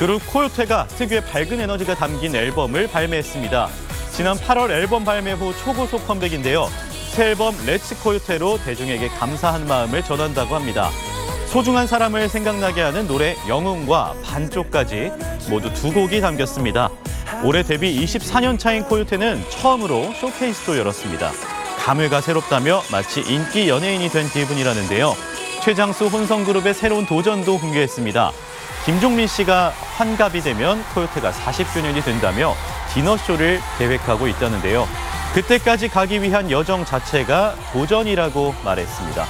그룹 코요태가 특유의 밝은 에너지가 담긴 앨범을 발매했습니다. 지난 8월 앨범 발매 후 초고속 컴백인데요. 새 앨범 Let's 코요태로 대중에게 감사한 마음을 전한다고 합니다. 소중한 사람을 생각나게 하는 노래 영웅과 반쪽까지 모두 두 곡이 담겼습니다. 올해 데뷔 24년 차인 코요태는 처음으로 쇼케이스도 열었습니다. 감회가 새롭다며 마치 인기 연예인이 된 기분이라는데요. 최장수 혼성그룹의 새로운 도전도 공개했습니다. 김종민 씨가 환갑이 되면 코요테가 40주년이 된다며 디너쇼를 계획하고 있다는데요. 그때까지 가기 위한 여정 자체가 도전이라고 말했습니다.